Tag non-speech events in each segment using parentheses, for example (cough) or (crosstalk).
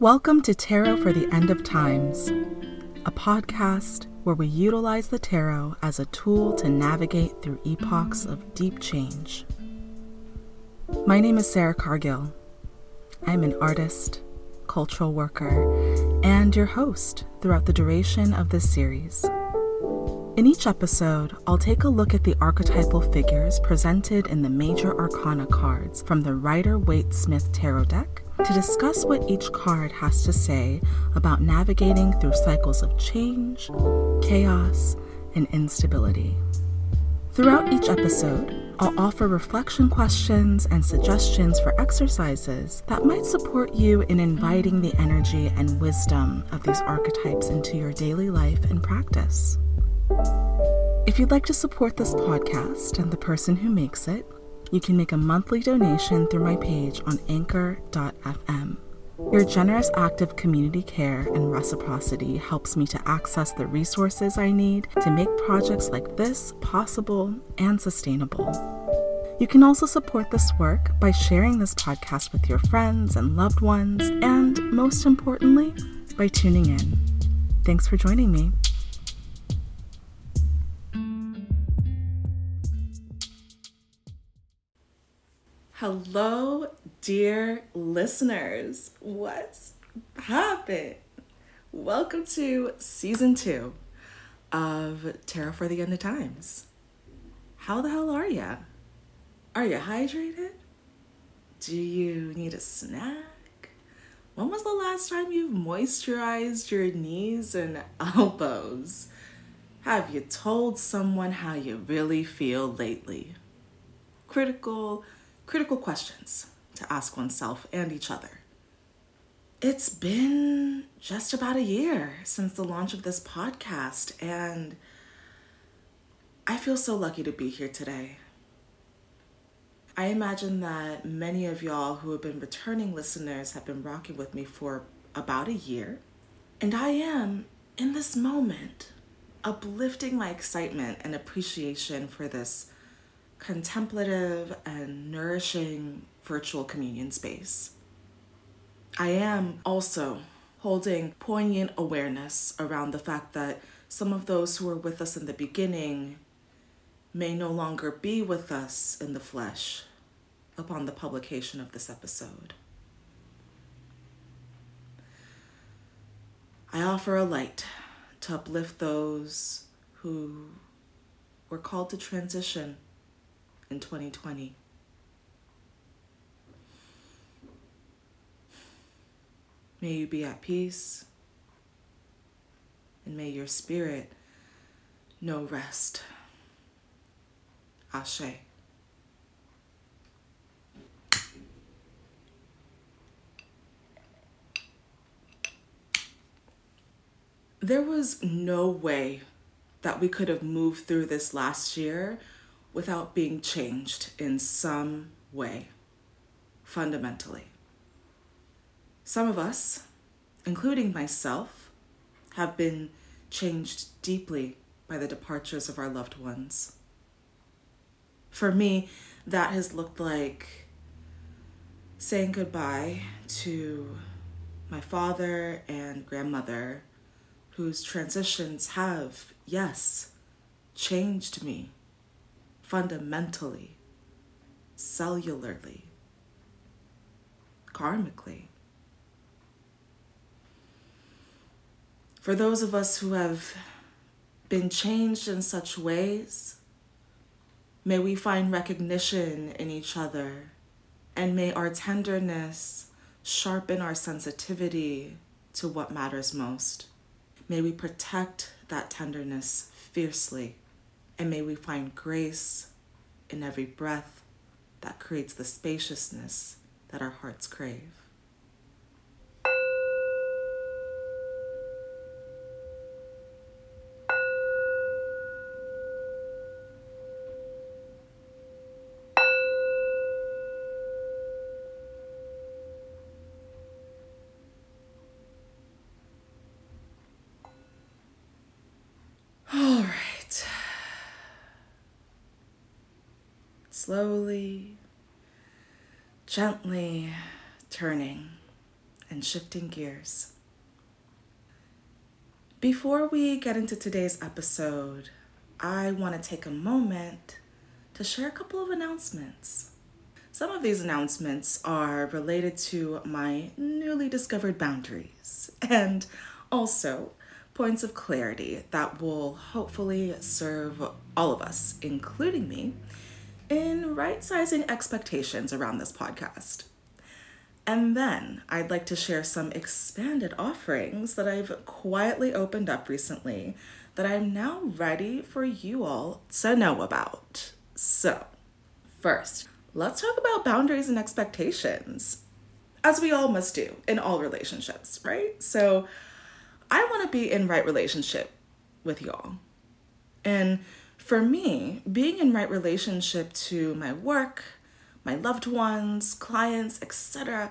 Welcome to Tarot for the End of Times, a podcast where we utilize the tarot as a tool to navigate through epochs of deep change. My name is Sarah Cargill. I'm an artist, cultural worker, and your host throughout the duration of this series. In each episode, I'll take a look at the archetypal figures presented in the major arcana cards from the Rider Waite Smith Tarot deck to discuss what each card has to say about navigating through cycles of change, chaos, and instability. Throughout each episode, I'll offer reflection questions and suggestions for exercises that might support you in inviting the energy and wisdom of these archetypes into your daily life and practice. If you'd like to support this podcast and the person who makes it, you can make a monthly donation through my page on anchor.fm. Your generous act of community care and reciprocity helps me to access the resources I need to make projects like this possible and sustainable. You can also support this work by sharing this podcast with your friends and loved ones, and most importantly, by tuning in. Thanks for joining me. Hello, dear listeners. What's happening? Welcome to season two of Tarot for the End of Times. How the hell are ya? Are you hydrated? Do you need a snack? When was the last time you moisturized your knees and (laughs) elbows? Have you told someone how you really feel lately? Critical critical questions to ask oneself and each other. It's been just about a year since the launch of this podcast, and I feel so lucky to be here today. I imagine that many of y'all who have been returning listeners have been rocking with me for about a year, and I am, in this moment, uplifting my excitement and appreciation for this contemplative and nourishing virtual communion space. I am also holding poignant awareness around the fact that some of those who were with us in the beginning may no longer be with us in the flesh upon the publication of this episode. I offer a light to uplift those who were called to transition in 2020. May you be at peace, and may your spirit know rest. Ashe. There was no way that we could have moved through this last year without being changed in some way, fundamentally. Some of us, including myself, have been changed deeply by the departures of our loved ones. For me, that has looked like saying goodbye to my father and grandmother, whose transitions have, yes, changed me fundamentally, cellularly, karmically. For those of us who have been changed in such ways, may we find recognition in each other, and may our tenderness sharpen our sensitivity to what matters most. May we protect that tenderness fiercely and may we find grace in every breath that creates the spaciousness that our hearts crave. Slowly, gently turning and shifting gears. Before we get into today's episode, I want to take a moment to share a couple of announcements. Some of these announcements are related to my newly discovered boundaries and also points of clarity that will hopefully serve all of us, including me, in right sizing expectations around this podcast. And then I'd like to share some expanded offerings that I've quietly opened up recently that I'm now ready for you all to know about. So, first, let's talk about boundaries and expectations, as we all must do in all relationships, right? So, I want to be in right relationship with y'all. And for me, being in right relationship to my work, my loved ones, clients, etc.,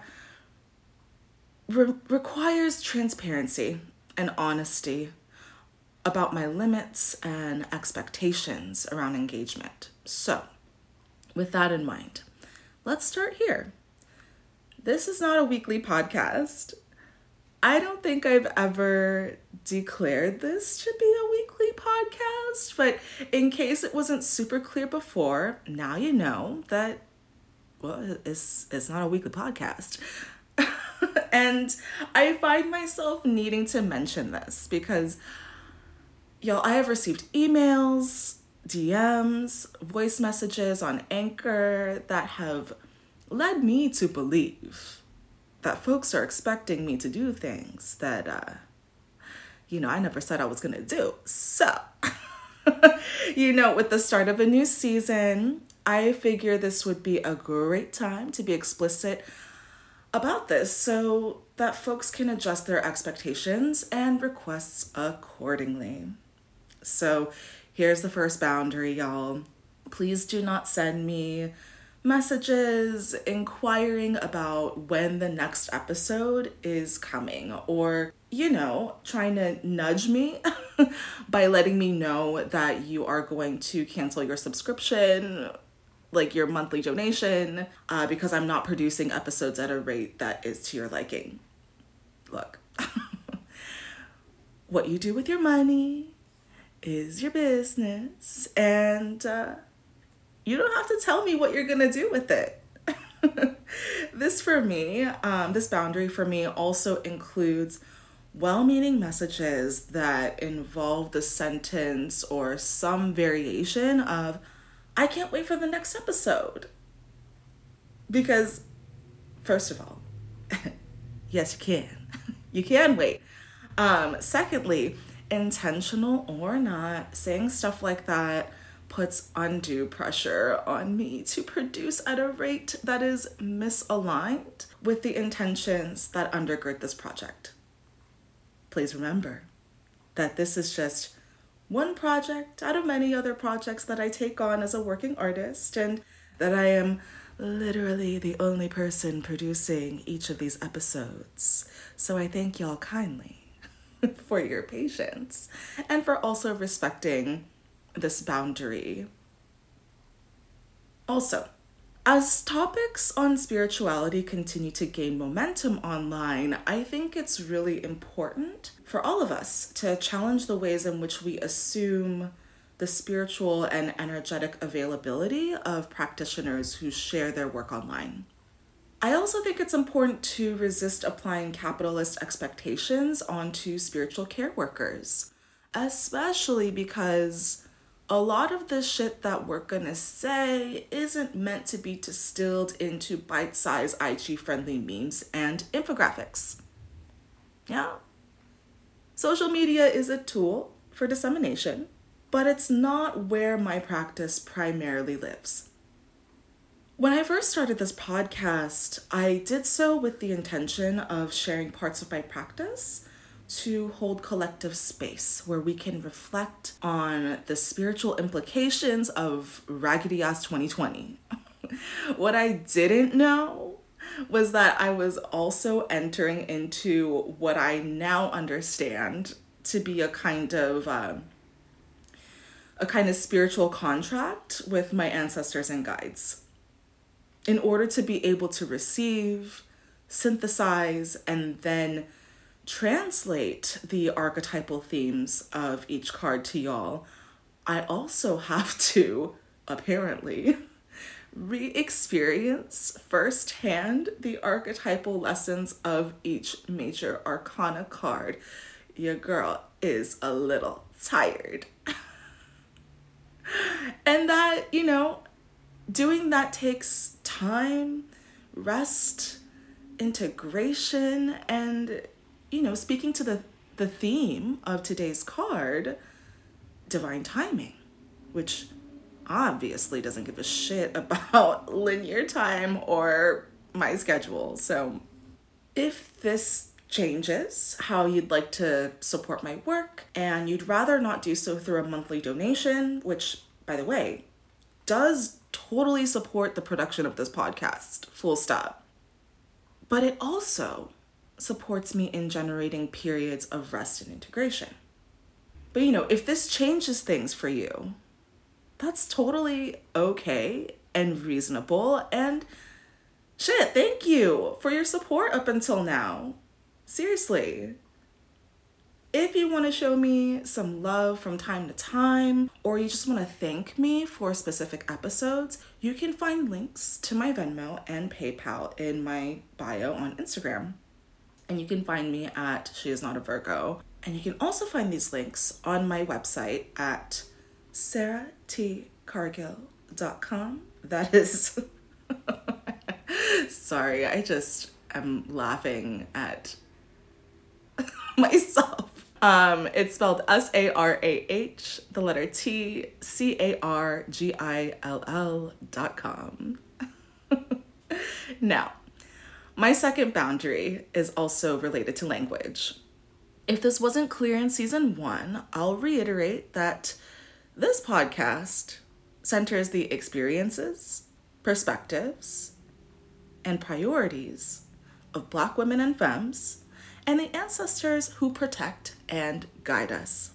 re- requires transparency and honesty about my limits and expectations around engagement. So, with that in mind, let's start here. This is not a weekly podcast. I don't think I've ever declared this to be a weekly podcast, but in case it wasn't super clear before, now you know that well, it's it's not a weekly podcast. (laughs) and I find myself needing to mention this because Y'all, I have received emails, DMs, voice messages on Anchor that have led me to believe that folks are expecting me to do things that, uh, you know, I never said I was gonna do. So, (laughs) you know, with the start of a new season, I figure this would be a great time to be explicit about this so that folks can adjust their expectations and requests accordingly. So here's the first boundary, y'all. Please do not send me messages inquiring about when the next episode is coming or you know trying to nudge me (laughs) by letting me know that you are going to cancel your subscription like your monthly donation uh, because i'm not producing episodes at a rate that is to your liking look (laughs) what you do with your money is your business. And uh, you don't have to tell me what you're to do with it. (laughs) this for me, um, this boundary for me also includes well meaning messages that involve the sentence or some variation of, I can't wait for the next episode. Because, first of all, (laughs) yes, you can. (laughs) you can wait. Um, secondly, intentional or not, saying stuff like that puts undue pressure on me to produce at a rate that is misaligned with the intentions that undergird this project. Please remember that this is just one project out of many other projects that I take on as a working artist, and that I am literally the only person producing each of these episodes. So I thank y'all kindly. (laughs) for your patience and for also respecting this boundary. Also, as topics on spirituality continue to gain momentum online, I think it's really important for all of us to challenge the ways in which we assume the spiritual and energetic availability of practitioners who share their work online. I also think it's important to resist applying capitalist expectations onto spiritual care workers, especially because a lot of the shit that we're gonna say isn't meant to be distilled into bite sized IG friendly memes and infographics. Yeah. Social media is a tool for dissemination, but it's not where my practice primarily lives. When I first started this podcast, I did so with the intention of sharing parts of my practice to hold collective space where we can reflect on the spiritual implications of Raggedy Ass 2020. (laughs) what I didn't know was that I was also entering into what I now understand to be a kind of uh, a kind of spiritual contract with my ancestors and guides in order to be able to receive, synthesize and then translate the archetypal themes of each card to y'all, I also (laughs) have to, apparently, (laughs) re experience firsthand the archetypal lessons of each major arcana card. Your girl is a little tired. (laughs) and that, you know, doing that takes time, rest, integration, and, you know, speaking to the, the theme of today's card, divine timing, which obviously doesn't give a shit (laughs) about linear time or my schedule. So, if this changes how you'd like to support my work and you'd rather not do so through a monthly donation, which, by the way, does totally support the production of this podcast, full stop. But it also supports me in generating periods of rest and integration. But you know, if this changes things for you, that's totally okay and reasonable. And shit, thank you for your support up until now. Seriously. If you want to show me some love from time to time, or you just want to thank me for specific episodes, you can find links to my Venmo and PayPal in my bio on Instagram. And you can find me at She Is Not a Virgo. And you can also find these links on my website at sarahTcargill.com. That is. (laughs) Sorry, I just am laughing at (laughs) myself. Um, it's spelled S A R A H, the letter T, C A R G I L L dot com. (laughs) now, my second boundary is also related to language. If this wasn't clear in season one, I'll reiterate that this podcast centers the experiences, perspectives, and priorities of Black women and femmes and the ancestors who protect and guide us.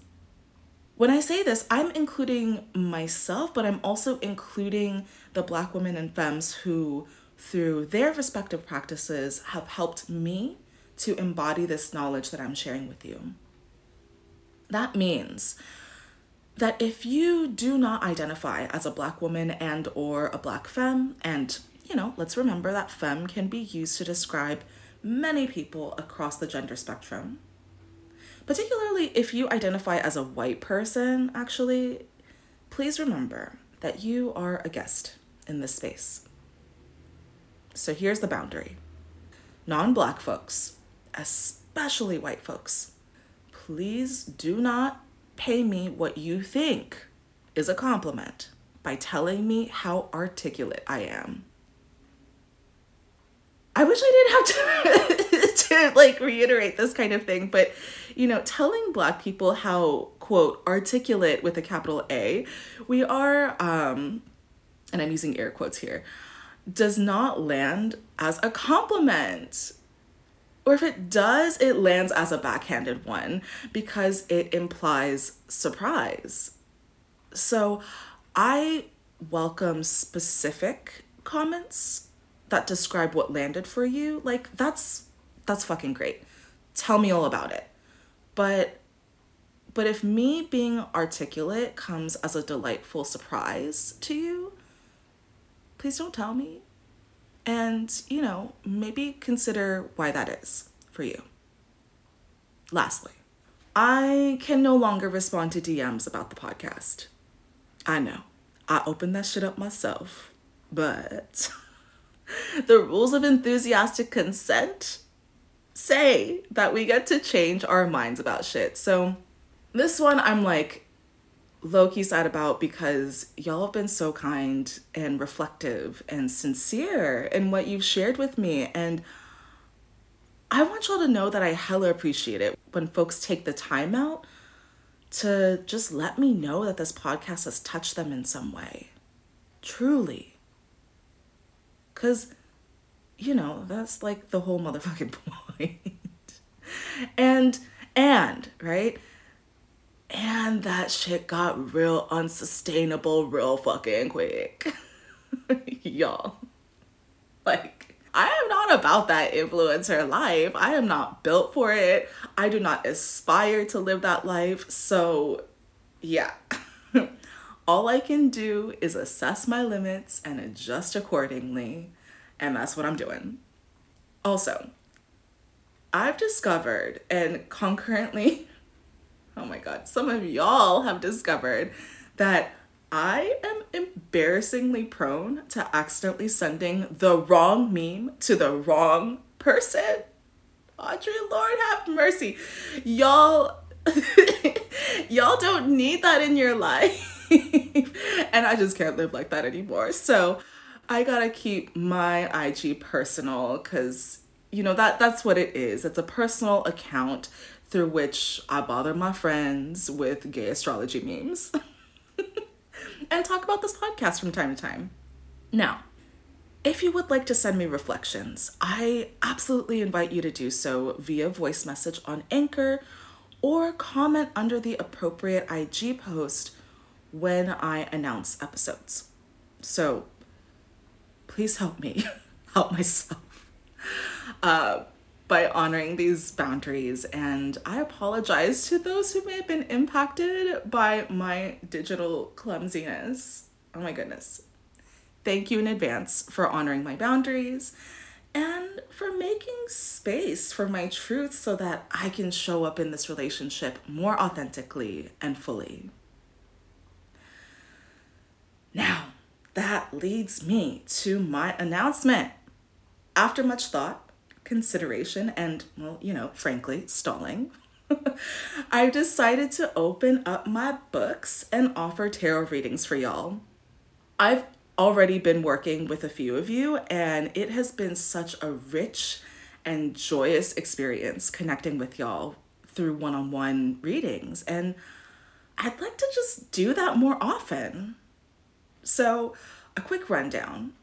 When I say this, I'm including myself, but I'm also including the Black women and femmes who, through their respective practices, have helped me to embody this knowledge that I'm sharing with you. That means that if you do not identify as a black woman and or a black femme and you know let's remember that femme can be used to describe many people across the gender spectrum particularly if you identify as a white person actually please remember that you are a guest in this space so here's the boundary non-black folks especially white folks please do not pay me what you think is a compliment by telling me how articulate I am. I wish I didn't have to, (laughs) to like reiterate this kind of thing, but you know, telling black people how quote articulate with a capital A, we are um and I'm using air quotes here, does not land as a compliment or if it does, it lands as a backhanded one because it implies surprise. So I welcome specific comments that describe what landed for you. Like that's that's fucking great. Tell me all about it. But but if me being articulate comes as a delightful surprise to you, please don't tell me and, you know, maybe consider why that is for you. Lastly, I can no longer respond to DMs about the podcast. I know, I opened that shit up myself, but (laughs) the rules of enthusiastic consent say that we get to change our minds about shit. So, this one, I'm like, low-key sad about because y'all have been so kind and reflective and sincere in what you've shared with me and I want y'all to know that I hella appreciate it when folks take the time out to just let me know that this podcast has touched them in some way. Truly. Cause, you know, that's like the whole motherfucking (laughs) point. and and, right? And that shit got real unsustainable real fucking quick. (laughs) Y'all. Like, I am not about that influencer life. I am not built for it. I do not aspire to live that life. So, yeah. (laughs) All I can do is assess my limits and adjust accordingly. And that's what I'm doing. Also, I've discovered and concurrently, (laughs) oh my God, some of y'all have discovered that I am embarrassingly prone to accidentally sending the wrong meme to the wrong person. Audrey, Lord have mercy. Y'all, (laughs) y'all don't need that in your life. (laughs) and I just can't live like that anymore. So I gotta keep my IG personal because you know that that's what it is. It's a personal account through which I bother my friends with gay astrology memes. (laughs) and talk about this podcast from time to time. Now, if you would like to send me reflections, I absolutely invite you to do so via voice message on Anchor or comment under the appropriate IG post when I announce episodes. So please help me (laughs) help myself uh, by honoring these boundaries. And I apologize to those who may have been impacted by my digital clumsiness. Oh my goodness. Thank you in advance for honoring my boundaries and for making space for my truth so that I can show up in this relationship more authentically and fully. Now, that leads me to my announcement. After much thought, consideration, and, well, you know, frankly, stalling, (laughs) I've decided to open up my books and offer tarot readings for y'all. I've already been working with a few of you, and it has been such a rich and joyous experience connecting with y'all through one on one readings. And I'd like to just do that more often. So, a quick rundown.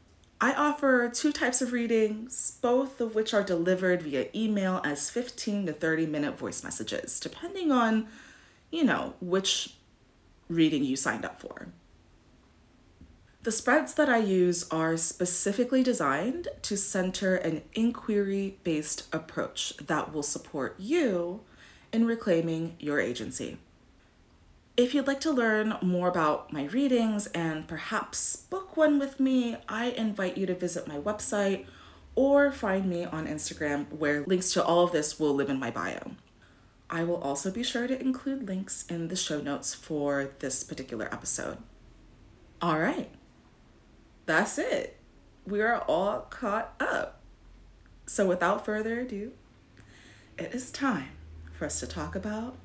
I offer two types of readings, both of which are delivered via email as 15 to 30 minute voice messages, depending on, you know, which reading you signed up for. The spreads that I use are specifically designed to center an inquiry based approach that will support you in reclaiming your agency. If you'd like to learn more about my readings and perhaps book one with me, I invite you to visit my website or find me on Instagram, where links to all of this will live in my bio. I will also be sure to include links in the show notes for this particular episode. All right, that's it. We are all caught up. So, without further ado, it is time for us to talk about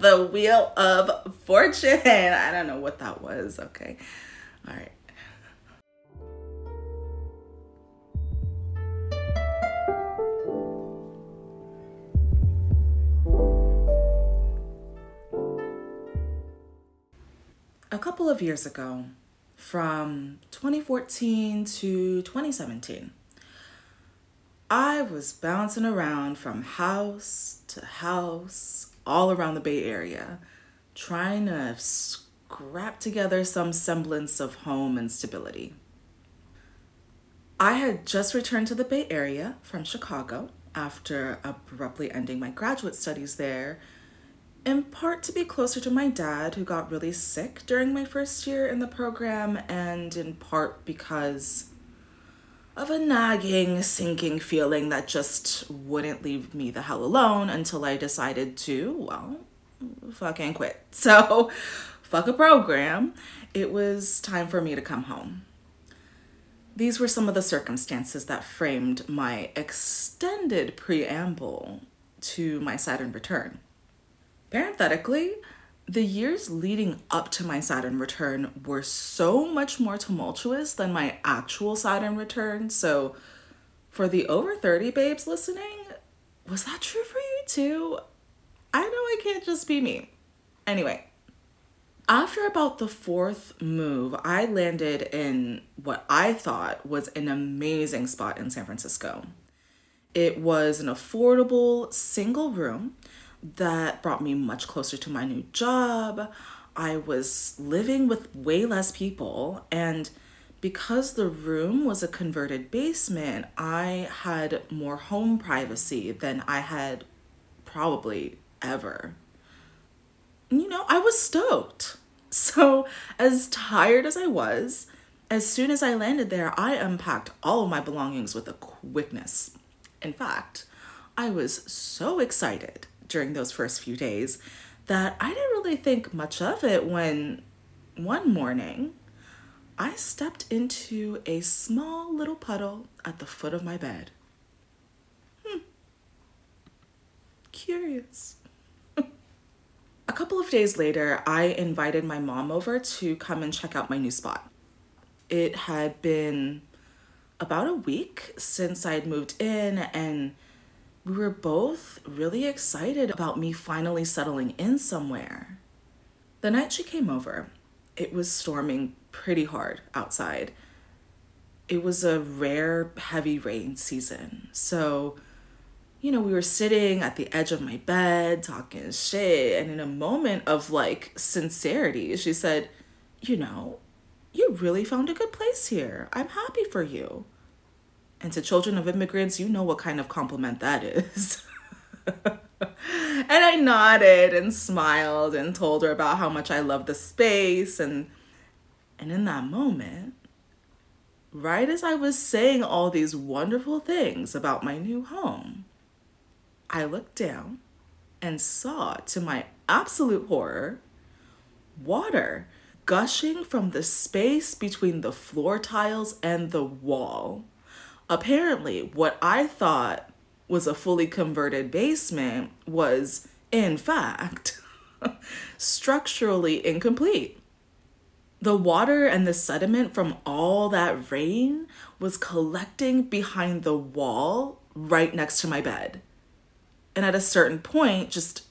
the Wheel of Fortune. I don't know what that was. Okay. All right. A couple of years ago, from 2014 to 2017, I was bouncing around from house to house all around the Bay Area, trying to scrap together some semblance of home and stability. I had just returned to the Bay Area from Chicago after abruptly ending my graduate studies there, in part to be closer to my dad, who got really sick during my first year in the program, and in part because of a nagging, sinking feeling that just wouldn't leave me the hell alone until I decided to, well, fucking quit. (laughs) So, fuck a program. It was time for me to come home. These were some of the circumstances that framed my extended preamble to my Saturn return. Parenthetically, the years leading up to my Saturn return were so much more tumultuous than my actual Saturn return. So, for the over 30 babes listening, was that true for you too? I know I can't just be me. Anyway, after about the fourth move, I landed in what I thought was an amazing spot in San Francisco. It was an affordable single room that brought me much closer to my new job. I was living with way less people, and because the room was a converted basement, I had more home privacy than I had probably ever. You know, I was stoked. (laughs) So, as tired as I was, as soon as I landed there, I unpacked all of my belongings with a quickness. In fact, I was so excited during those first few days that I didn't really think much of it when one morning I stepped into a small little puddle at the foot of my bed. Hmm. Curious. (laughs) A couple of days later, I invited my mom over to come and check out my new spot. It had been about a week since I'd moved in, and we were both really excited about me finally settling in somewhere. The night she came over, it was storming pretty hard outside. It was a rare heavy rain season, so you know, we were sitting at the edge of my bed talking shit. And in a moment of like sincerity, she said, You know, you really found a good place here. I'm happy for you. And to children of immigrants, you know what kind of compliment that is. (laughs) and I nodded and smiled and told her about how much I love the space and and in that moment, right as I was saying all these wonderful things about my new home, I looked down and saw, to my absolute horror, water gushing from the space between the floor tiles and the wall. Apparently, what I thought was a fully converted basement was, in fact, (laughs) structurally incomplete. The water and the sediment from all that rain was collecting behind the wall right next to my bed and at a certain point just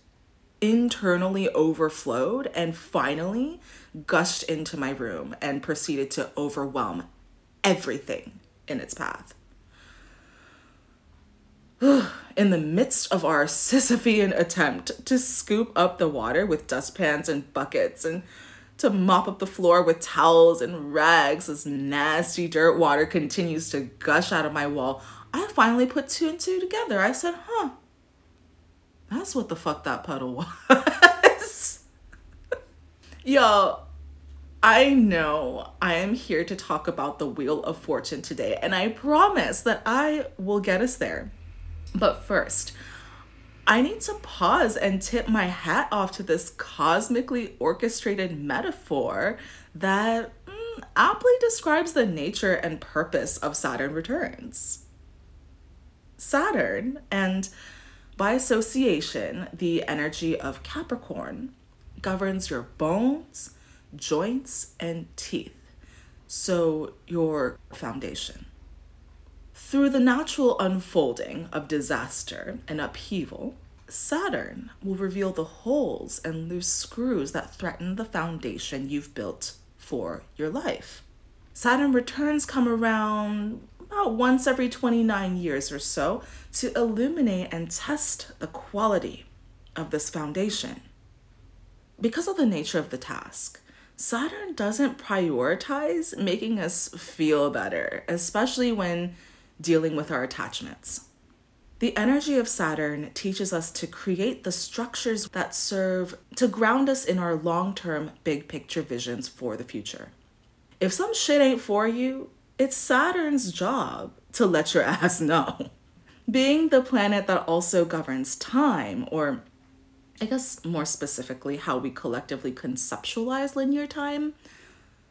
internally overflowed and finally gushed into my room and proceeded to overwhelm everything in its path. (sighs) in the midst of our Sisyphean attempt to scoop up the water with dustpans and buckets and to mop up the floor with towels and rags as nasty dirt water continues to gush out of my wall, I finally put two and two together. I said, huh, that's what the fuck that puddle (laughs) was. Yo, I know I am here to talk about the Wheel of Fortune today, and I promise that I will get us there. But first, I need to pause and tip my hat off to this cosmically orchestrated metaphor that mm, aptly describes the nature and purpose of Saturn returns. Saturn and by association, the energy of Capricorn governs your bones, joints, and teeth, so your foundation. Through the natural unfolding of disaster and upheaval, Saturn will reveal the holes and loose screws that threaten the foundation you've built for your life. Saturn returns come around about once every 29 years or so to illuminate and test the quality of this foundation. Because of the nature of the task, Saturn doesn't prioritize making us feel better, especially when dealing with our attachments. The energy of Saturn teaches us to create the structures that serve to ground us in our long term big picture visions for the future. If some shit ain't for you, it's Saturn's job to let your (laughs) ass know. Being the planet that also governs time, or I guess more specifically, how we collectively conceptualize linear time,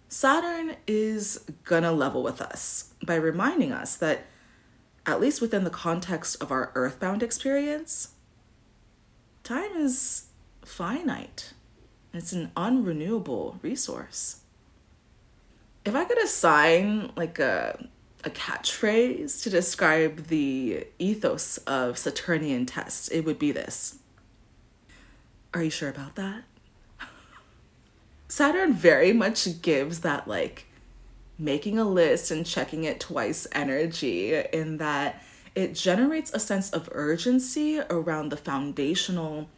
Saturn is gonna level with us by reminding us that, at least within the context of our earthbound experience, time is finite. It's an unrenewable resource if I could assign like a a catchphrase to describe the ethos of Saturnian tests, it would be this. Are you sure about that? (laughs) Saturn very much gives that like making a list and checking it twice energy in that it generates a sense of urgency around the foundational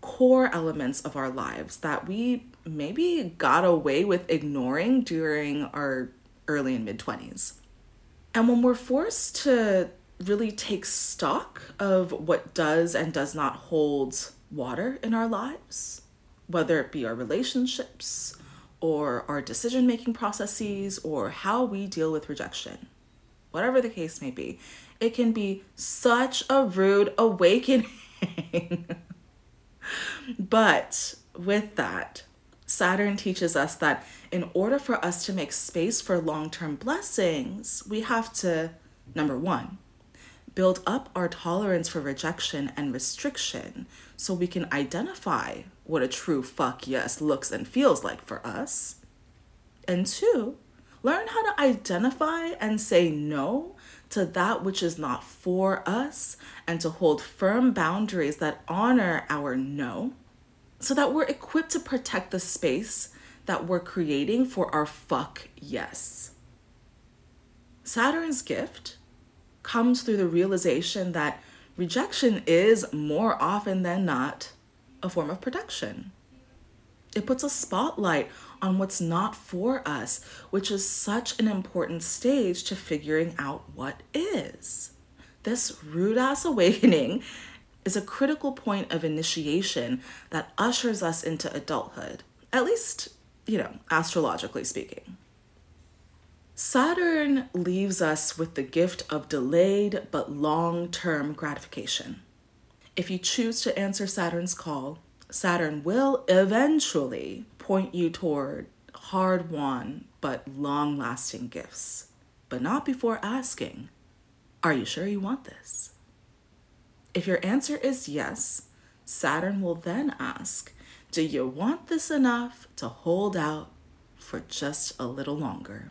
core elements of our lives that we maybe got away with ignoring during our early and mid 20s. And when we're forced to really take stock of what does and does not hold water in our lives, whether it be our relationships or our decision making processes or how we deal with rejection, whatever the case may be, it can be such a rude awakening. (laughs) but with that, Saturn teaches us that in order for us to make space for long term blessings, we have to, number one, build up our tolerance for rejection and restriction so we can identify what a true fuck yes looks and feels like for us. And two, learn how to identify and say no to that which is not for us and to hold firm boundaries that honor our no so that we're equipped to protect the space that we're creating for our fuck yes. Saturn's gift comes through the realization that rejection is more often than not a form of protection. It puts a spotlight on what's not for us, which is such an important stage to figuring out what is. This rude ass (laughs) awakening is a critical point of initiation that ushers us into adulthood, at least, you know, astrologically speaking. Saturn leaves us with the gift of delayed but long term gratification. If you choose to answer Saturn's call, Saturn will eventually point you toward hard won but long lasting gifts, but not before asking, Are you sure you want this? If your answer is yes, Saturn will then ask, Do you want this enough to hold out for just a little longer?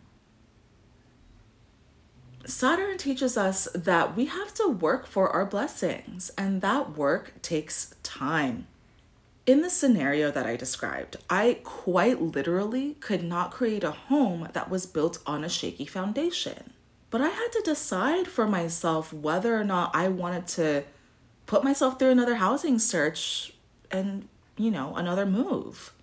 Saturn teaches us that we have to work for our blessings, and that work takes time. In the scenario that I described, I quite literally could not create a home that was built on a shaky foundation. But I had to decide for myself whether or not I wanted to put myself through another housing search and, you know, another move.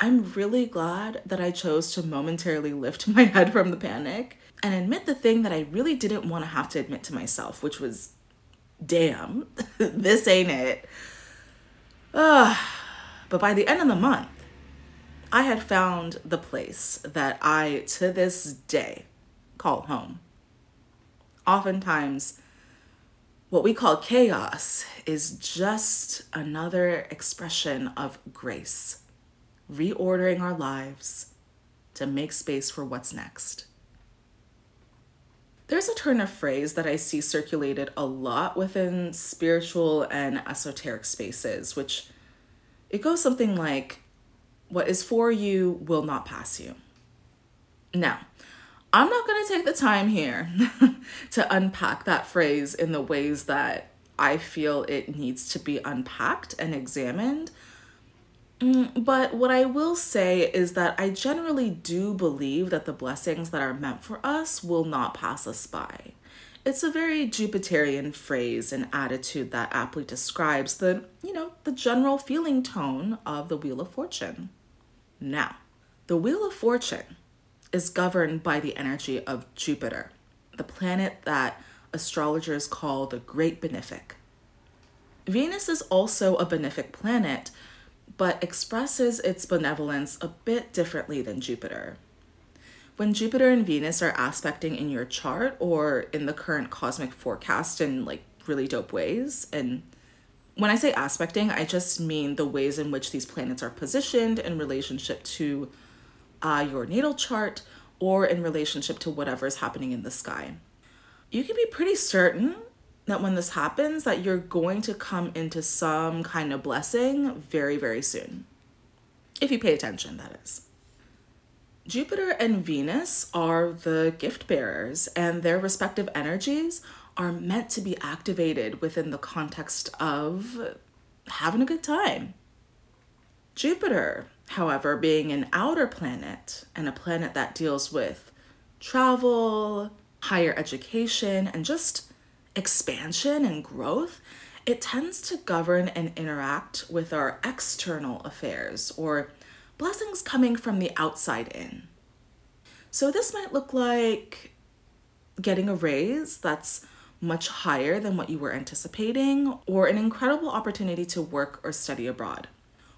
I'm really glad that I chose to momentarily lift (laughs) my head from the panic and admit the thing that I really didn't want to have to admit to myself, which was, damn, (laughs) this ain't it. Uh, but by the end of the month, I had found the place that I, to this day, call home. Oftentimes, what we call chaos is just another expression of grace, reordering our lives to make space for what's next. There's a turn of phrase that I see circulated a lot within spiritual and esoteric spaces, which it goes something like, What is for you will not pass you. Now, I'm not going to take the time here (laughs) to unpack that phrase in the ways that I feel it needs to be unpacked and examined Mm, but what I will say is that I generally do believe that the blessings that are meant for us will not pass us by. It's a very Jupiterian phrase and attitude that aptly describes the, you know, the general feeling tone of the Wheel of Fortune. Now, the Wheel of Fortune is governed by the energy of Jupiter, the planet that astrologers call the Great Benefic. Venus is also a benefic planet but expresses its benevolence a bit differently than Jupiter. When Jupiter and Venus are aspecting in your chart or in the current cosmic forecast in like really dope ways, and when I say aspecting, I just mean the ways in which these planets are positioned in relationship to uh, your natal chart or in relationship to whatever is happening in the sky. You can be pretty certain that when this happens that you're going to come into some kind of blessing very very soon. If you pay attention that is. Jupiter and venus are the gift bearers and their respective energies are meant to be activated within the context of having a good time. Jupiter however being an outer planet and a planet that deals with travel higher education and just expansion and growth, it tends to govern and interact with our external affairs or blessings coming from the outside in. So this might look like getting a raise that's much higher than what you were anticipating, or an incredible opportunity to work or study abroad.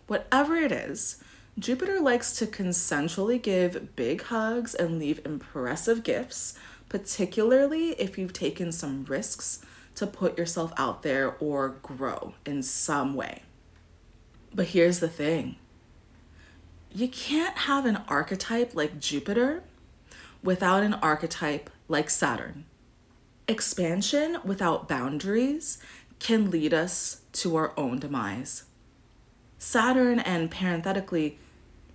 Whatever it is, Jupiter likes to consensually give big hugs and leave impressive gifts, particularly if you've taken some risks to put yourself out there or grow in some way. But here's the thing you can't have an archetype like Jupiter without an archetype like Saturn. Expansion without boundaries can lead us to our own demise. Saturn and parenthetically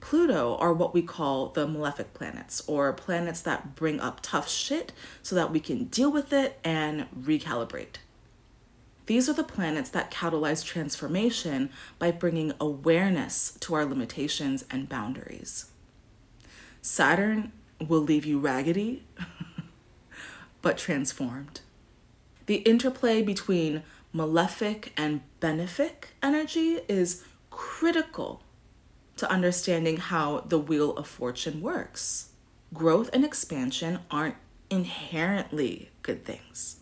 Pluto are what we call the malefic planets, or planets that bring up tough shit so that we can deal with it and recalibrate. These are the planets that catalyze transformation by bringing awareness to our limitations and boundaries. Saturn will leave you raggedy, (laughs) but transformed. The interplay between malefic and benefic energy is critical to understanding how the Wheel of Fortune works. Growth and expansion aren't inherently good things.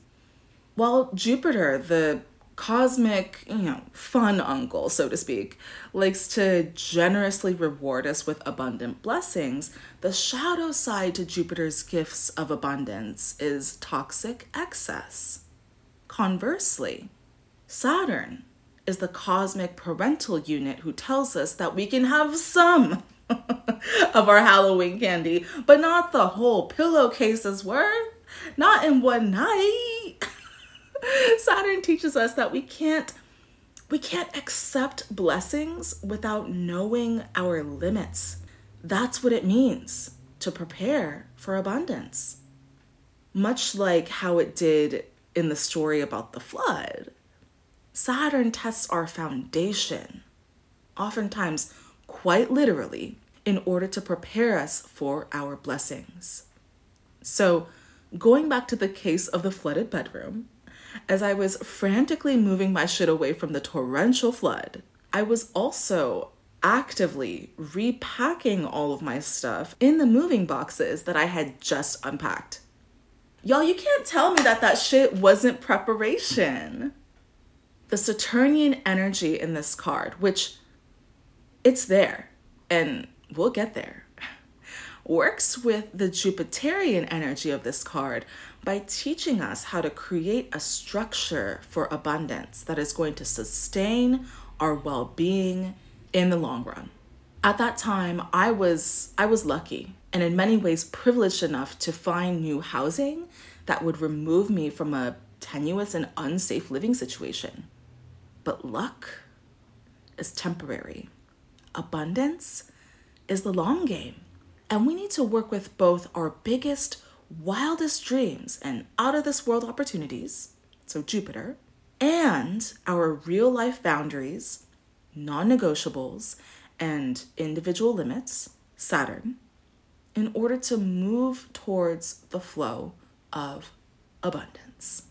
While Jupiter, the cosmic, you know, fun uncle, so to speak, likes to generously reward us with abundant blessings, the shadow side to Jupiter's gifts of abundance is toxic excess. Conversely, Saturn is the cosmic parental unit who tells us that we can have some (laughs) of our Halloween candy, but not the whole pillowcase's worth, not in one night. (laughs) Saturn teaches us that we can't we can't accept blessings without knowing our limits. That's what it means to prepare for abundance. Much like how it did in the story about the flood, Saturn tests our foundation, oftentimes quite literally, in order to prepare us for our blessings. So, going back to the case of the flooded bedroom, as I was frantically moving my shit away from the torrential flood, I was also actively repacking all of my stuff in the moving boxes that I had just unpacked. Y'all, you can't tell me that that shit wasn't preparation. The Saturnian energy in this card, which it's there, and we'll get there (laughs) works with the Jupiterian energy of this card by teaching us how to create a structure for abundance that is going to sustain our well-being in the long run. At that time, I was I was lucky and in many ways privileged enough to find new housing that would remove me from a tenuous and unsafe living situation. But luck is temporary. Abundance is the long game. And we need to work with both our biggest, wildest dreams and out of this world opportunities, so Jupiter, and our real life boundaries, non negotiables, and individual limits, Saturn, in order to move towards the flow of abundance.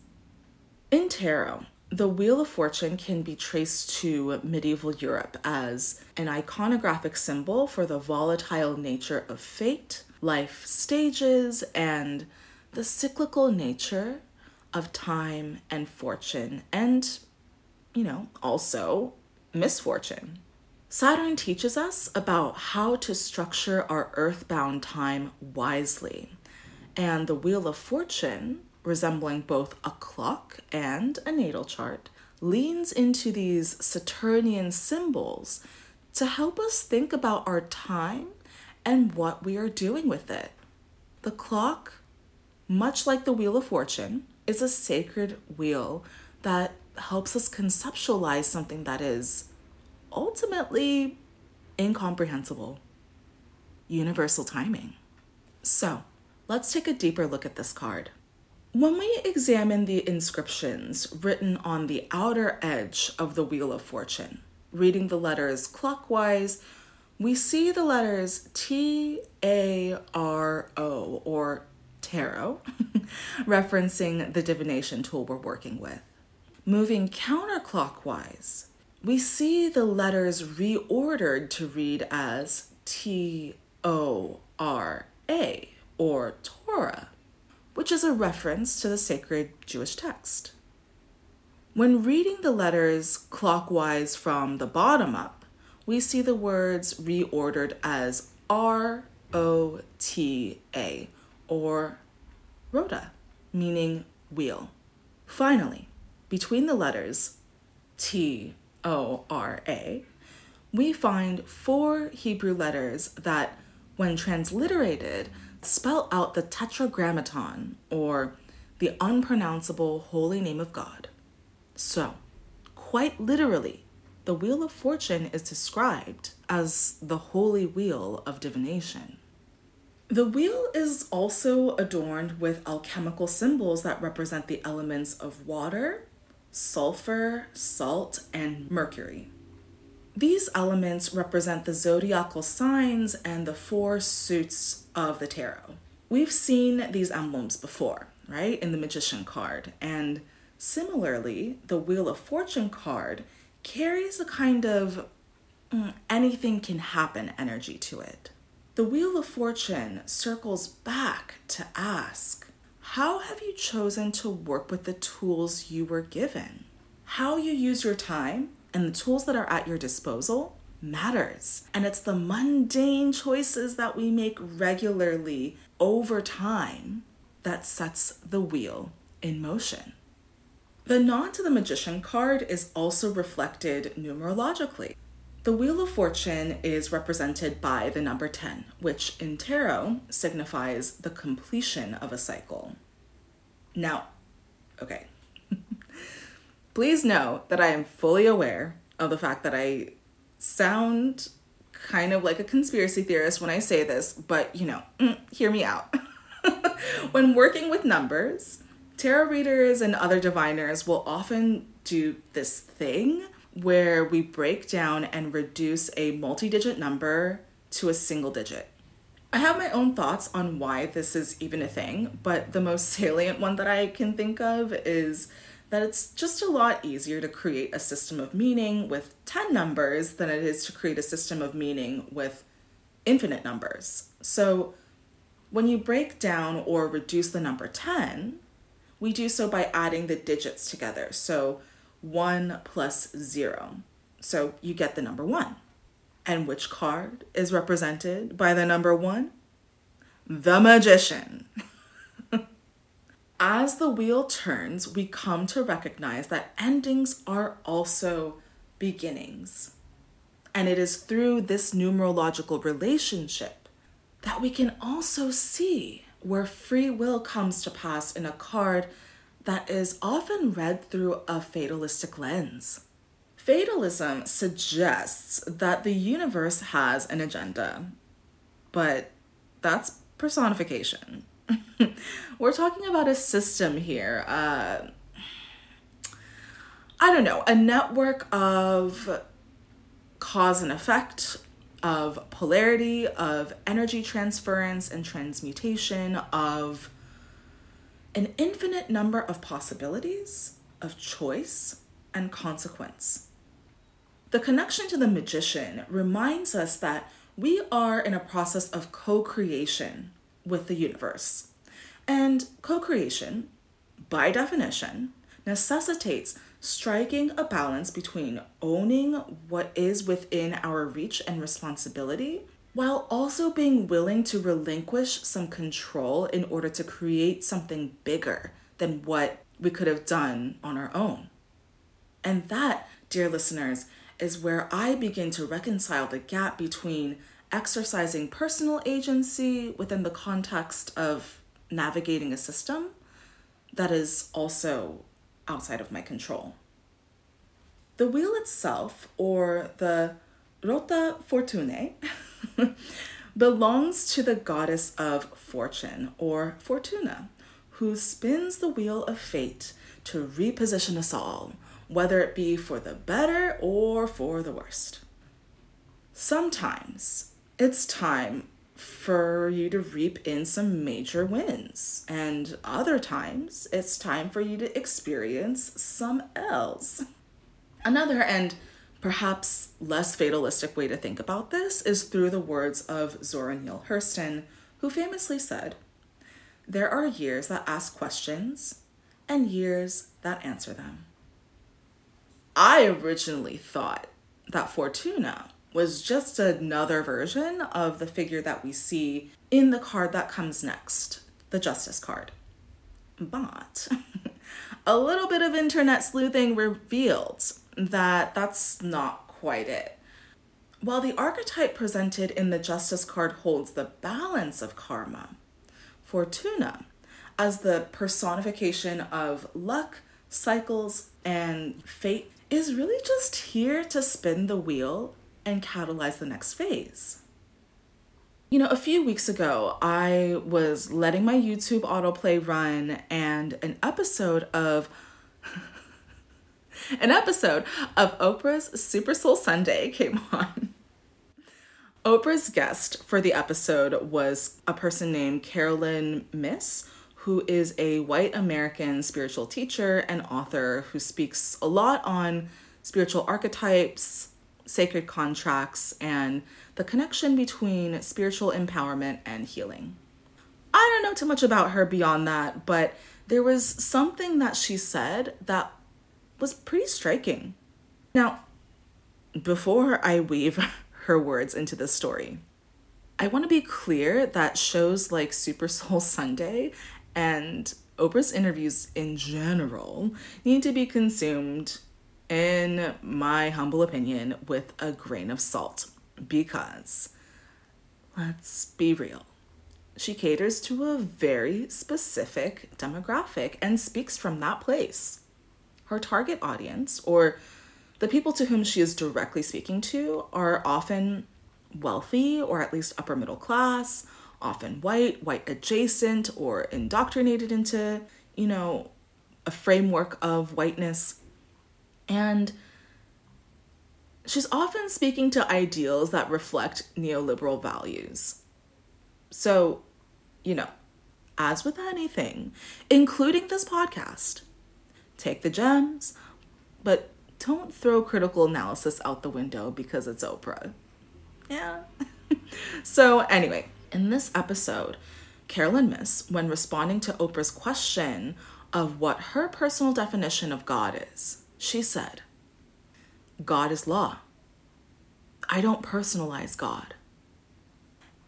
In tarot, the Wheel of Fortune can be traced to medieval Europe as an iconographic symbol for the volatile nature of fate, life stages, and the cyclical nature of time and fortune, and, you know, also misfortune. Saturn teaches us about how to structure our earthbound time wisely, and the Wheel of Fortune resembling both a clock and a natal chart, leans into these Saturnian symbols to help us think about our time and what we are doing with it. The clock, much like the Wheel of Fortune, is a sacred wheel that helps us conceptualize something that is ultimately incomprehensible universal timing. So, let's take a deeper look at this card. When we examine the inscriptions written on the outer edge of the Wheel of Fortune, reading the letters clockwise, we see the letters T A R O or tarot, (laughs) referencing the divination tool we're working with. Moving counterclockwise, we see the letters reordered to read as T O R A or Torah, which is a reference to the sacred Jewish text. When reading the letters clockwise from the bottom up, we see the words reordered as R O T A or rota, meaning wheel. Finally, between the letters T O R A, we find four Hebrew letters that, when transliterated, spell out the tetragrammaton or the unpronounceable holy name of God. So, quite literally, the Wheel of Fortune is described as the holy wheel of divination. The wheel is also adorned with alchemical symbols that represent the elements of water, sulfur, salt, and mercury. These elements represent the zodiacal signs and the four suits of the tarot. We've seen these emblems before, right, in the Magician card, and similarly, the Wheel of Fortune card carries a kind of mm, anything can happen energy to it. The Wheel of Fortune circles back to ask How have you chosen to work with the tools you were given? How you use your time and the tools that are at your disposal matters. And it's the mundane choices that we make regularly over time that sets the wheel in motion. The nod to the Magician card is also reflected numerologically. The Wheel of Fortune is represented by the number 10, which in tarot signifies the completion of a cycle. Now, okay. (laughs) Please know that I am fully aware of the fact that I sound kind of like a conspiracy theorist when I say this, but you know, mm, hear me out. (laughs) when working with numbers, tarot readers and other diviners will often do this thing where we break down and reduce a multi digit number to a single digit. I have my own thoughts on why this is even a thing, but the most (laughs) salient one that I can think of is that it's just a lot easier to create a system of meaning with 10 numbers than it is to create a system of meaning with infinite numbers. So when you break down or reduce the number 10, we do so by adding the digits together. So 1 plus 0. So you get the number 1. And which card is represented by the number 1? The Magician. (laughs) As the wheel turns, we come to recognize that endings are also beginnings. And it is through this numerological relationship that we can also see where free will comes to pass in a card that is often read through a fatalistic lens. Fatalism suggests that the universe has an agenda, but that's personification. (laughs) We're talking about a system here. Uh, I don't know, a network of cause and effect, of polarity, of energy transference and transmutation, of an infinite number of possibilities, of choice, and consequence. The connection to the magician reminds us that we are in a process of co creation with the universe. And co creation, by definition, necessitates striking a balance between owning what is within our reach and responsibility while also being willing to relinquish some control in order to create something bigger than what we could have done on our own. And that, dear listeners, is where I begin to reconcile the gap between exercising personal agency within the context of navigating a system that is also outside of my control. The wheel itself, or the Rota Fortunae, (laughs) belongs to the goddess of fortune, or Fortuna, who spins the wheel of fate to reposition us all, whether it be for the better or for the worst. Sometimes it's time for you to reap in some major wins. And other times, it's time for you to experience some L's. Another and perhaps less fatalistic way to think about this is through the words of Zora Neale Hurston, who famously said, there are years that ask questions and years that answer them. I originally thought that Fortuna was just another version of the figure that we see in the card that comes next, the Justice card. But (laughs) a little bit of internet sleuthing revealed that that's not quite it. While the archetype presented in the Justice card holds the balance of karma, Fortuna, as the personification of luck, cycles, and fate, is really just here to spin the wheel and catalyze the next phase. You know, a few weeks ago, I was letting my YouTube autoplay run, and an episode of (laughs) an episode of Oprah's Super Soul Sunday came on. Oprah's guest for the episode was a person named Caroline Myss, who is a white American spiritual teacher and author who speaks a lot on spiritual archetypes, sacred contracts, and the connection between spiritual empowerment and healing. I don't know too much about her beyond that, but there was something that she said that was pretty striking. Now, before I weave (laughs) her words into this story, I want to be clear that shows like Super Soul (laughs) Sunday and Oprah's interviews in general need to be consumed, in my humble opinion, with a grain of salt. Because, let's be real, she caters to a very specific demographic and speaks from that place. Her target audience, or the people to whom she is directly speaking to, are often wealthy or at least upper middle class often white, white adjacent, or indoctrinated into, you know, a framework of whiteness. And she's often speaking to ideals that reflect neoliberal values. So, you know, as with anything, including this podcast, take the gems, but don't throw critical analysis out the window because it's Oprah. Yeah. (laughs) so, anyway, in this episode, Caroline Myss, when responding to Oprah's question of what her personal definition of God is, she said, God is law. I don't personalize God.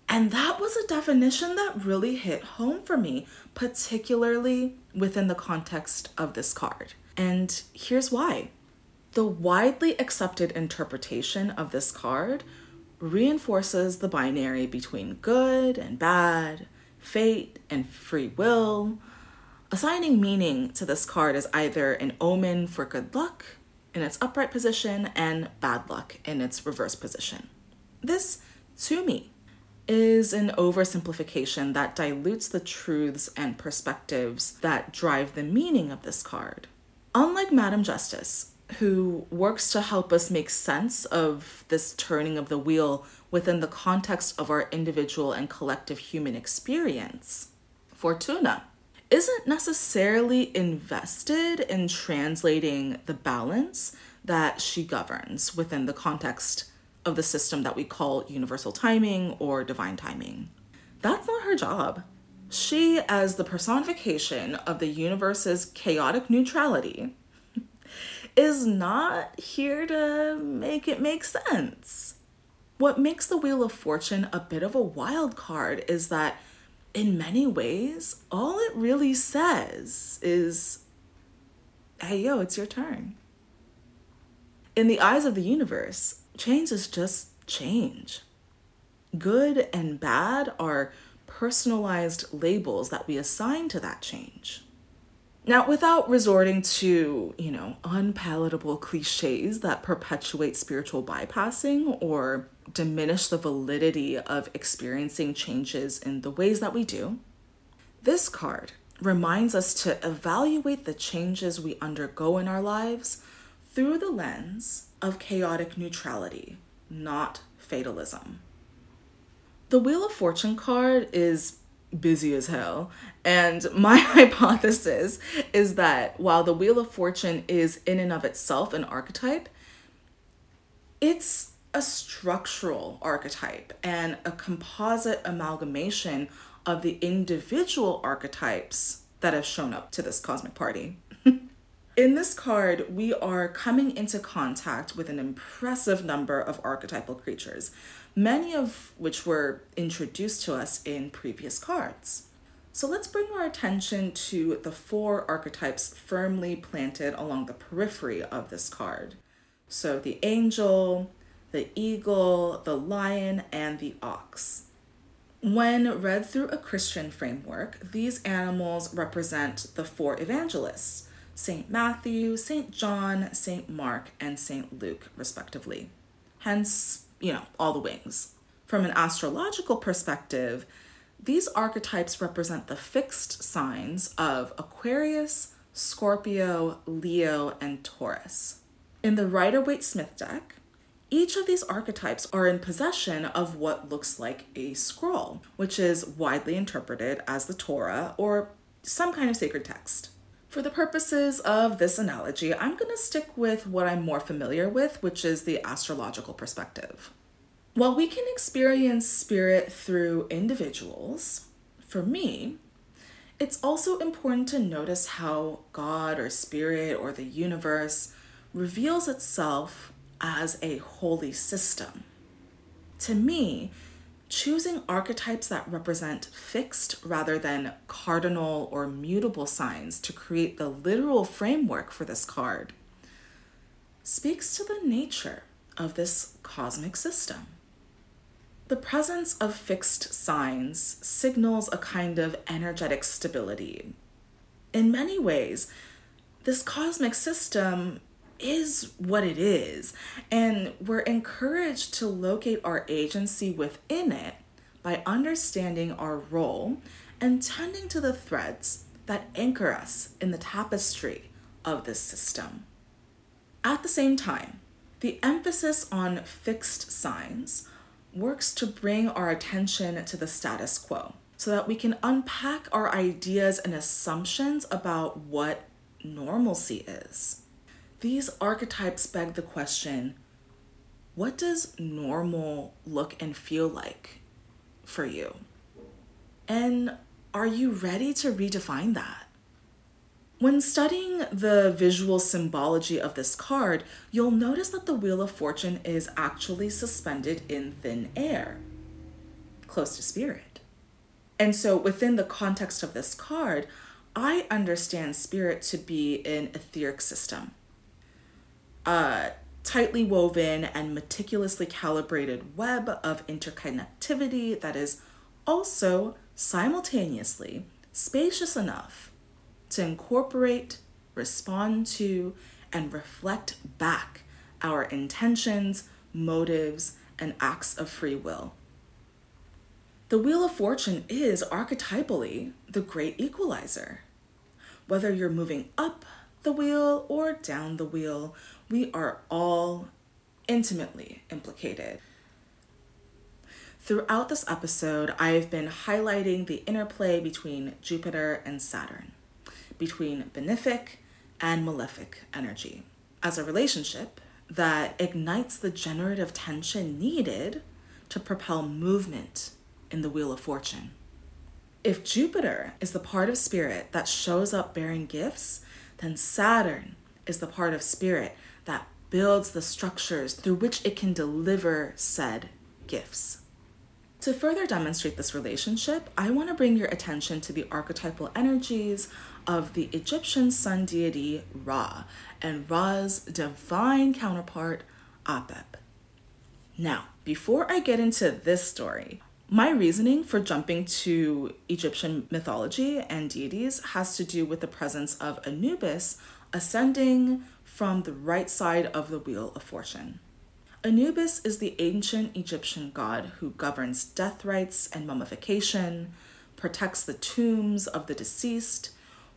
And that was a definition that really hit home for me, particularly within the context of this card. And here's why. The widely accepted interpretation of this card reinforces the binary between good and bad, fate and free will. Assigning meaning to this card is either an omen for good luck in its upright position and bad luck in its reverse position. This, to me, is an oversimplification that dilutes the truths and perspectives that drive the meaning of this card. Unlike Madam Justice, who works to help us make sense of this turning of the wheel within the context of our individual and collective human experience. Fortuna isn't necessarily invested in translating the balance that she governs within the context of the system that we call universal timing or divine timing. That's not her job. She, as the personification of the universe's chaotic neutrality, (laughs) is not here to make it make sense. What makes the Wheel of Fortune a bit of a wild card is that, in many ways, all it really says is, hey, yo, it's your turn. In the eyes of the universe, change is just change. Good and bad are personalized labels that we assign to that change. Now, without resorting to, you know, unpalatable cliches that perpetuate spiritual bypassing or diminish the validity of experiencing changes in the ways that we do, this card reminds us to evaluate the changes we undergo in our lives through the lens of chaotic neutrality, not fatalism. The Wheel of Fortune card is busy as hell. And my (laughs) hypothesis is that while the Wheel of Fortune is in and of itself an archetype, it's a structural archetype and a composite amalgamation of the individual archetypes that have shown up to this cosmic party. (laughs) In this card, we are coming into contact with an impressive number of archetypal creatures, many of which were introduced to us in previous cards. So let's bring our attention to the four archetypes firmly planted along the periphery of this card. So the angel, the eagle, the lion, and the ox. When read through a Christian framework, these animals represent the four evangelists St. Matthew, St. John, St. Mark, and St. Luke, respectively. Hence, you know, all the wings. From an astrological perspective, these archetypes represent the fixed signs of Aquarius, Scorpio, Leo, and Taurus. In the Rider Waite Smith deck, each of these archetypes are in possession of what looks like a scroll, which is widely interpreted as the Torah or some kind of sacred text. For the purposes of this analogy, I'm going to stick with what I'm more familiar with, which is the astrological perspective. While we can experience spirit through individuals, for me, it's also important to notice how God or spirit or the universe reveals itself as a holy system. To me, choosing archetypes that represent fixed rather than cardinal or mutable signs to create the literal framework for this card speaks to the nature of this cosmic system. The presence of fixed signs signals a kind of energetic stability. In many ways, this cosmic system is what it is. And we're encouraged to locate our agency within it by understanding our role and tending to the threads that anchor us in the tapestry of this system. At the same time, the emphasis on fixed signs works to bring our attention to the status quo so that we can unpack our ideas and assumptions about what normalcy is. These archetypes beg the question what does normal look and feel like for you? And are you ready to redefine that? When studying the visual symbology of this card, you'll notice that the Wheel of Fortune is actually suspended in thin air, close to spirit. And so, within the context of this card, I understand spirit to be an etheric system a tightly woven and meticulously calibrated web of interconnectivity that is also simultaneously spacious enough to incorporate, respond to, and reflect back our intentions, motives, and acts of free will. The Wheel of Fortune is archetypally the great equalizer. Whether you're moving up the wheel or down the wheel, we are all intimately implicated. Throughout this episode, I've been highlighting the interplay between Jupiter and Saturn, between benefic and malefic energy, as a relationship that ignites the generative tension needed to propel movement in the Wheel of Fortune. If Jupiter is the part of spirit that shows up bearing gifts, then Saturn is the part of spirit builds the structures through which it can deliver said gifts. To further demonstrate this relationship, I want to bring your attention to the archetypal energies of the Egyptian sun deity Ra and Ra's divine counterpart, Apep. Now, before I get into this story, my reasoning for jumping to Egyptian mythology and deities has to do with the presence of Anubis ascending from the right side of the Wheel of Fortune. Anubis is the ancient Egyptian god who governs death rites and mummification, protects the tombs of the deceased,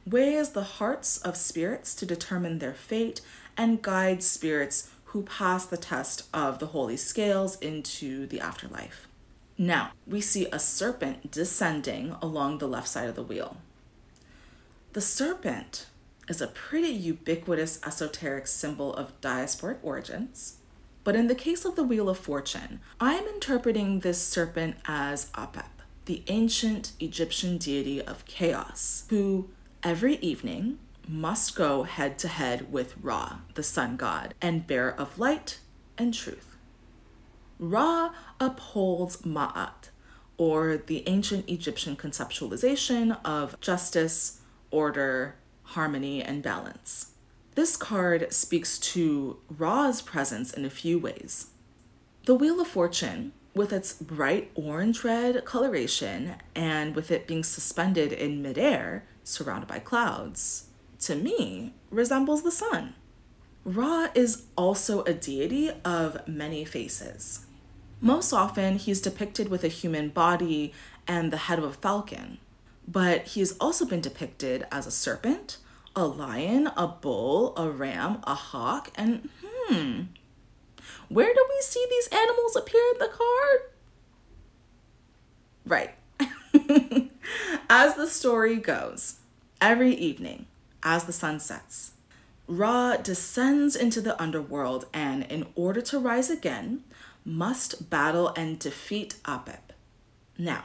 weighs the hearts of spirits to determine their fate, and guides spirits who pass the test of the holy scales into the afterlife. Now, we see a serpent descending along the left side of the wheel. The serpent is a pretty ubiquitous esoteric symbol of diasporic origins. But in the case of the Wheel of Fortune, I'm interpreting this serpent as Apep, the ancient Egyptian deity of chaos, who every evening must go head to head with Ra, the sun god, and bearer of light and truth. Ra upholds Ma'at, or the ancient Egyptian conceptualization of justice, order, harmony, and balance. This card speaks to Ra's presence in a few ways. The Wheel of Fortune, with its bright orange red coloration and with it being suspended in midair, surrounded by clouds, to me resembles the sun. Ra is also a deity of many faces. Most often, he's depicted with a human body and the head of a falcon, but he has also been depicted as a serpent, a lion, a bull, a ram, a hawk, and hmm, where do we see these animals appear in the card? Right. (laughs) as the story goes, every evening, as the sun sets, Ra descends into the underworld and, in order to rise again, must battle and defeat Apep. Now,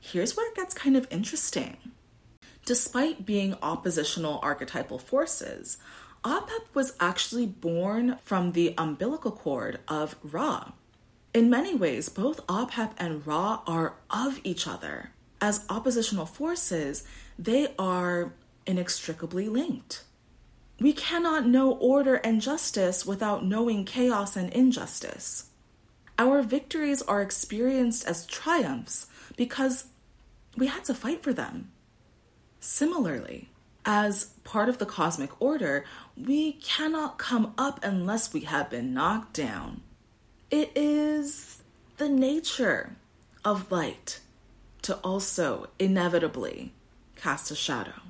here's where it gets kind of interesting. Despite being oppositional archetypal forces, Apep was actually born from the umbilical cord of Ra. In many ways, both Apep and Ra are of each other. As oppositional forces, they are inextricably linked. We cannot know order and justice without knowing chaos and injustice. Our victories are experienced as triumphs because we had to fight for them. Similarly, as part of the cosmic order, we cannot come up unless we have been knocked down. It is the nature of light to also inevitably cast a shadow.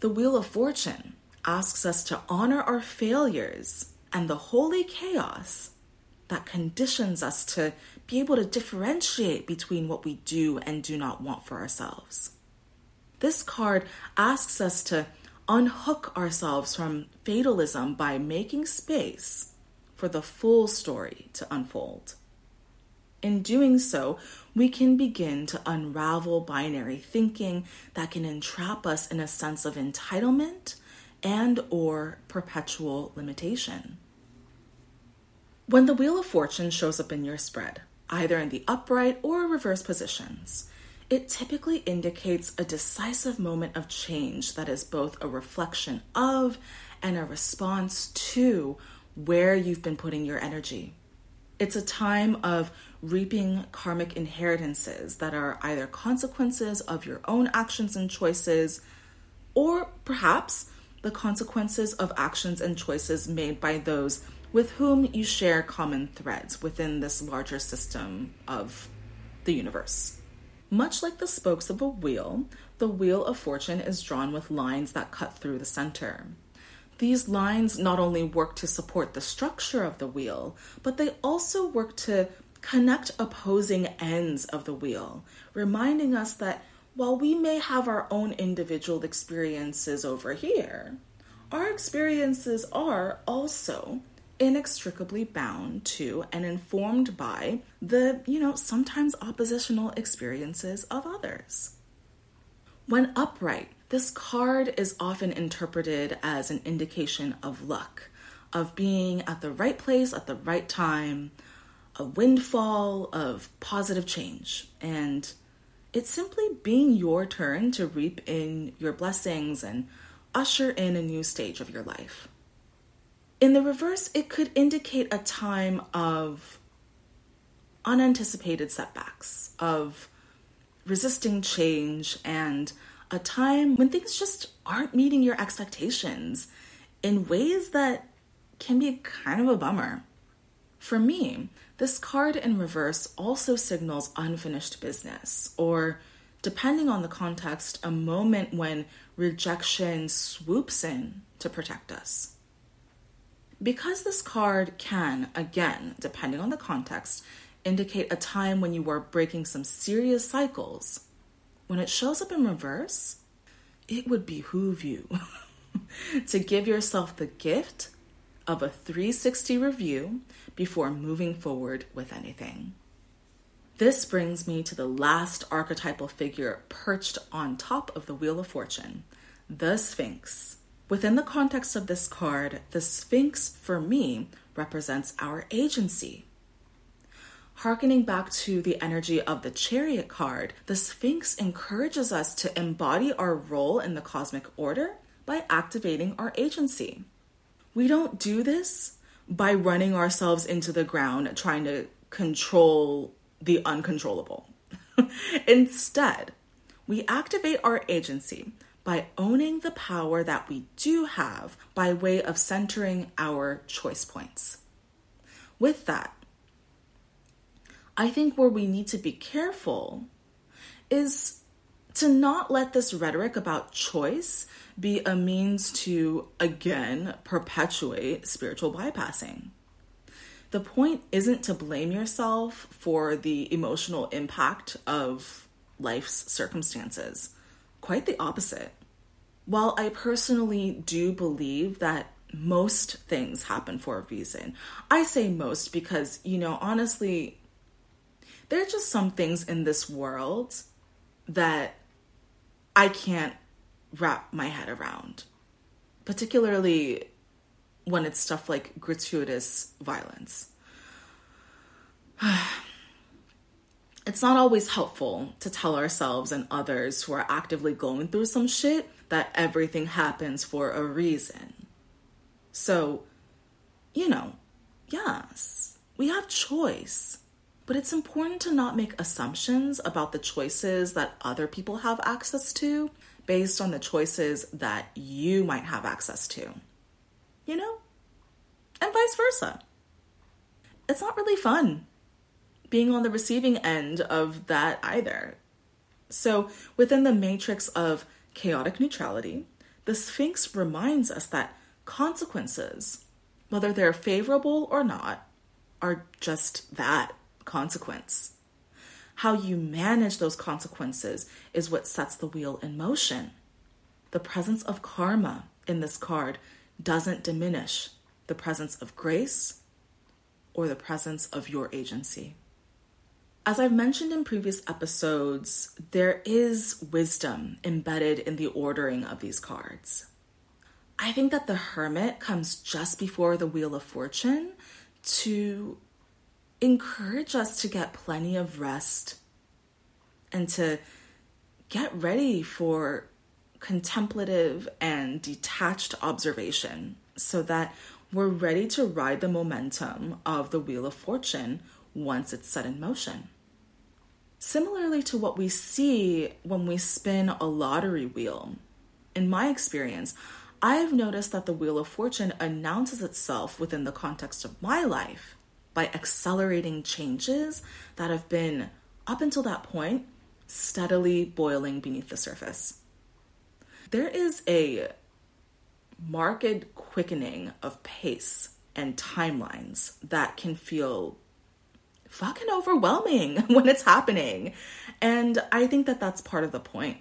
The Wheel of Fortune asks us to honor our failures and the holy chaos that conditions us to be able to differentiate between what we do and do not want for ourselves. This card asks us to unhook ourselves from fatalism by making space for the full story to unfold. In doing so, we can begin to unravel binary thinking that can entrap us in a sense of entitlement and or perpetual limitation. When the Wheel of Fortune shows up in your spread, either in the upright or reverse positions, it typically indicates a decisive moment of change that is both a reflection of and a response to where you've been putting your energy. It's a time of reaping karmic inheritances that are either consequences of your own actions and choices, or perhaps the consequences of actions and choices made by those with whom you share common threads within this larger system of the universe. Much like the spokes of a wheel, the wheel of fortune is drawn with lines that cut through the center. These lines not only work to support the structure of the wheel, but they also work to connect opposing ends of the wheel, reminding us that while we may have our own individual experiences over here, our experiences are also inextricably bound to and informed by the, you know, sometimes oppositional experiences of others. When upright, this card is often interpreted as an indication of luck, of being at the right place at the right time, a windfall of positive change, and it's simply being your turn to reap in your blessings and usher in a new stage of your life. In the reverse, it could indicate a time of unanticipated setbacks, of resisting change, and a time when things just aren't meeting your expectations in ways that can be kind of a bummer. For me, this card in reverse also signals unfinished business, or depending on the context, a moment when rejection swoops in to protect us. Because this card can, again, depending on the context, indicate a time when you were breaking some serious cycles, when it shows up in reverse, it would behoove you (laughs) to give yourself the gift of a 360 review before moving forward with anything. This brings me to the last archetypal figure perched on top of the Wheel of Fortune the Sphinx. Within the context of this card, the Sphinx, for me, represents our agency. Harkening back to the energy of the Chariot card, the Sphinx encourages us to embody our role in the cosmic order by activating our agency. We don't do this by running ourselves into the ground trying to control the uncontrollable. (laughs) Instead, we activate our agency by owning the power that we do have by way of centering our choice points. With that, I think where we need to be careful is to not let this rhetoric about choice be a means to, again, perpetuate spiritual bypassing. The point isn't to blame yourself for the emotional impact of life's circumstances. Quite the opposite. While I personally do believe that most things happen for a reason, I say most because, you know, honestly, there are just some things in this world that I can't wrap my head around, particularly when it's stuff like gratuitous violence. (sighs) it's not always helpful to tell ourselves and others who are actively going through some shit that everything happens for a reason. So, you know, yes, we have choice, but it's important to not make assumptions about the choices that other people have access to based on the choices that you might have access to. You know? And vice versa. It's not really fun being on the receiving end of that either. So, within the matrix of chaotic neutrality, the Sphinx reminds us that consequences, whether they're favorable or not, are just that consequence. How you manage those consequences is what sets the wheel in motion. The presence of karma in this card doesn't diminish the presence of grace or the presence of your agency. As I've mentioned in previous episodes, there is wisdom embedded in the ordering of these cards. I think that the Hermit comes just before the Wheel of Fortune to encourage us to get plenty of rest and to get ready for contemplative and detached observation so that we're ready to ride the momentum of the Wheel of Fortune once it's set in motion. Similarly to what we see when we spin a lottery wheel, in my experience, I've noticed that the Wheel of Fortune announces itself within the context of my life by accelerating changes that have been, up until that point, steadily boiling beneath the surface. There is a marked quickening of pace and timelines that can feel fucking overwhelming (laughs) when it's happening. And I think that that's part of the point.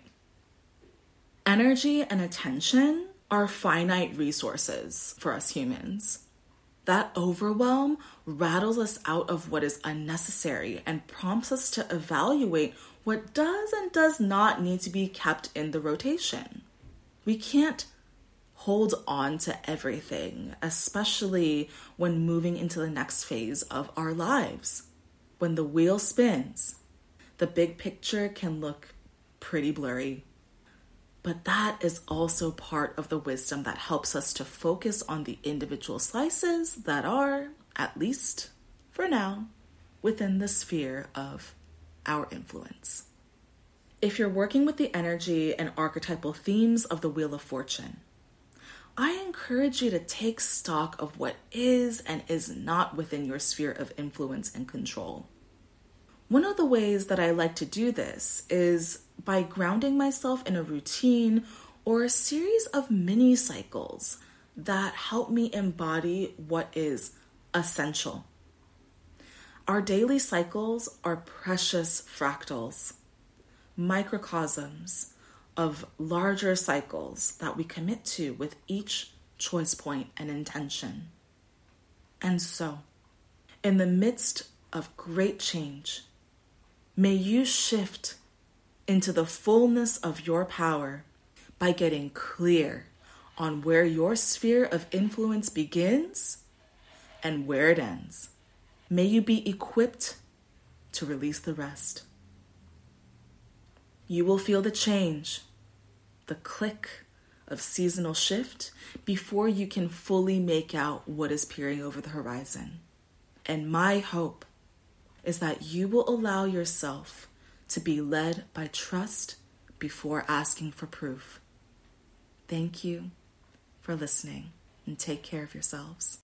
Energy and attention are finite resources for us humans. That overwhelm rattles us out of what is unnecessary and prompts us to evaluate what does and does not need to be kept in the rotation. We can't hold on to everything, especially when moving into the next phase of our lives. When the wheel spins, the big picture can look pretty blurry. But that is also part of the wisdom that helps us to focus on the individual slices that are, at least for now, within the sphere of our influence. If you're working with the energy and archetypal themes of the Wheel of Fortune, I encourage you to take stock of what is and is not within your sphere of influence and control. One of the ways that I like to do this is by grounding myself in a routine or a series of mini cycles that help me embody what is essential. Our daily cycles are precious fractals, microcosms of larger cycles that we commit to with each choice point and intention. And so, in the midst of great change, May you shift into the fullness of your power by getting clear on where your sphere of influence begins and where it ends. May you be equipped to release the rest. You will feel the change, the click of seasonal shift before you can fully make out what is peering over the horizon. And my hope is that you will allow yourself to be led by trust before asking for proof. Thank you for listening and take care of yourselves.